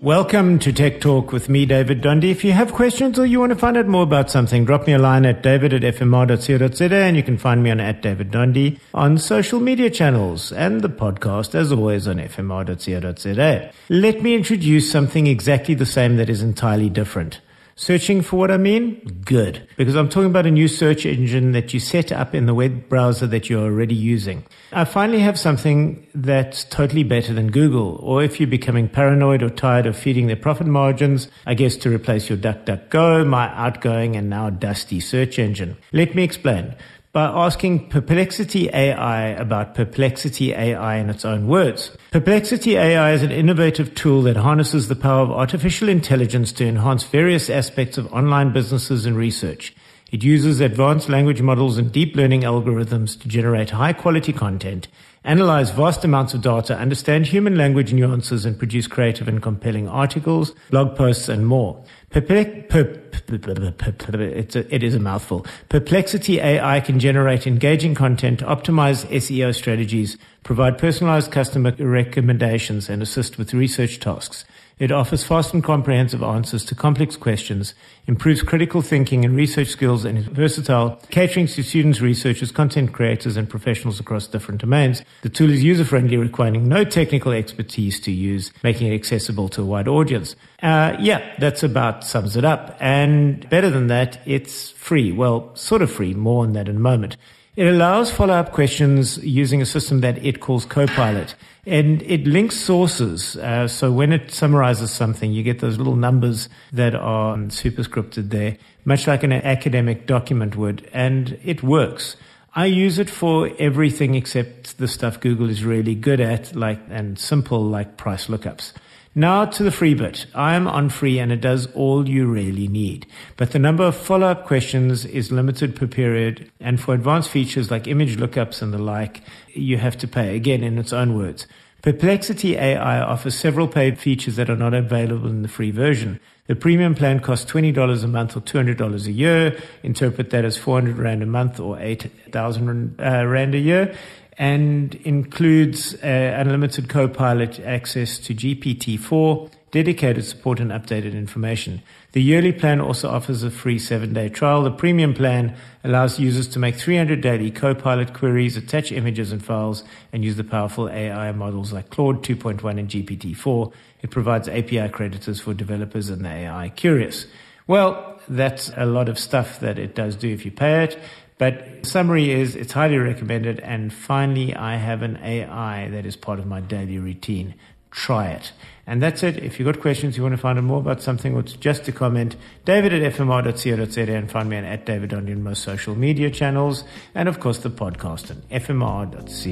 Welcome to Tech Talk with me, David Dundee. If you have questions or you want to find out more about something, drop me a line at david at fmr.co.za and you can find me on at David Dundee on social media channels and the podcast, as always, on fmr.co.za. Let me introduce something exactly the same that is entirely different. Searching for what I mean? Good. Because I'm talking about a new search engine that you set up in the web browser that you're already using. I finally have something that's totally better than Google. Or if you're becoming paranoid or tired of feeding their profit margins, I guess to replace your DuckDuckGo, my outgoing and now dusty search engine. Let me explain by asking Perplexity AI about Perplexity AI in its own words. Perplexity AI is an innovative tool that harnesses the power of artificial intelligence to enhance various aspects of online businesses and research. It uses advanced language models and deep learning algorithms to generate high quality content, analyze vast amounts of data, understand human language nuances, and produce creative and compelling articles, blog posts, and more. It's a, it is a mouthful. Perplexity AI can generate engaging content, optimize SEO strategies, provide personalized customer recommendations, and assist with research tasks. It offers fast and comprehensive answers to complex questions, improves critical thinking and research skills, and is versatile, catering to students, researchers, content creators, and professionals across different domains. The tool is user friendly, requiring no technical expertise to use, making it accessible to a wide audience. Uh, yeah, that's about sums it up. And better than that, it's free. Well, sort of free. More on that in a moment. It allows follow-up questions using a system that it calls Copilot. And it links sources. Uh, so when it summarizes something, you get those little numbers that are superscripted there, much like an academic document would. And it works. I use it for everything except the stuff Google is really good at, like, and simple, like price lookups. Now to the free bit. I am on free and it does all you really need. But the number of follow-up questions is limited per period. And for advanced features like image lookups and the like, you have to pay again in its own words. Perplexity AI offers several paid features that are not available in the free version. The premium plan costs $20 a month or $200 a year. Interpret that as 400 Rand a month or 8,000 uh, Rand a year and includes uh, unlimited co-pilot access to GPT-4, dedicated support and updated information. The yearly plan also offers a free seven-day trial. The premium plan allows users to make 300 daily co-pilot queries, attach images and files, and use the powerful AI models like Claude 2.1 and GPT-4. It provides API creditors for developers and the AI curious. Well, that's a lot of stuff that it does do if you pay it. But summary is it's highly recommended. And finally, I have an AI that is part of my daily routine. Try it. And that's it. If you've got questions, you want to find out more about something or just to comment, david at fmr.co.za and find me on at David on in most social media channels. And of course, the podcast on fmr.co.za.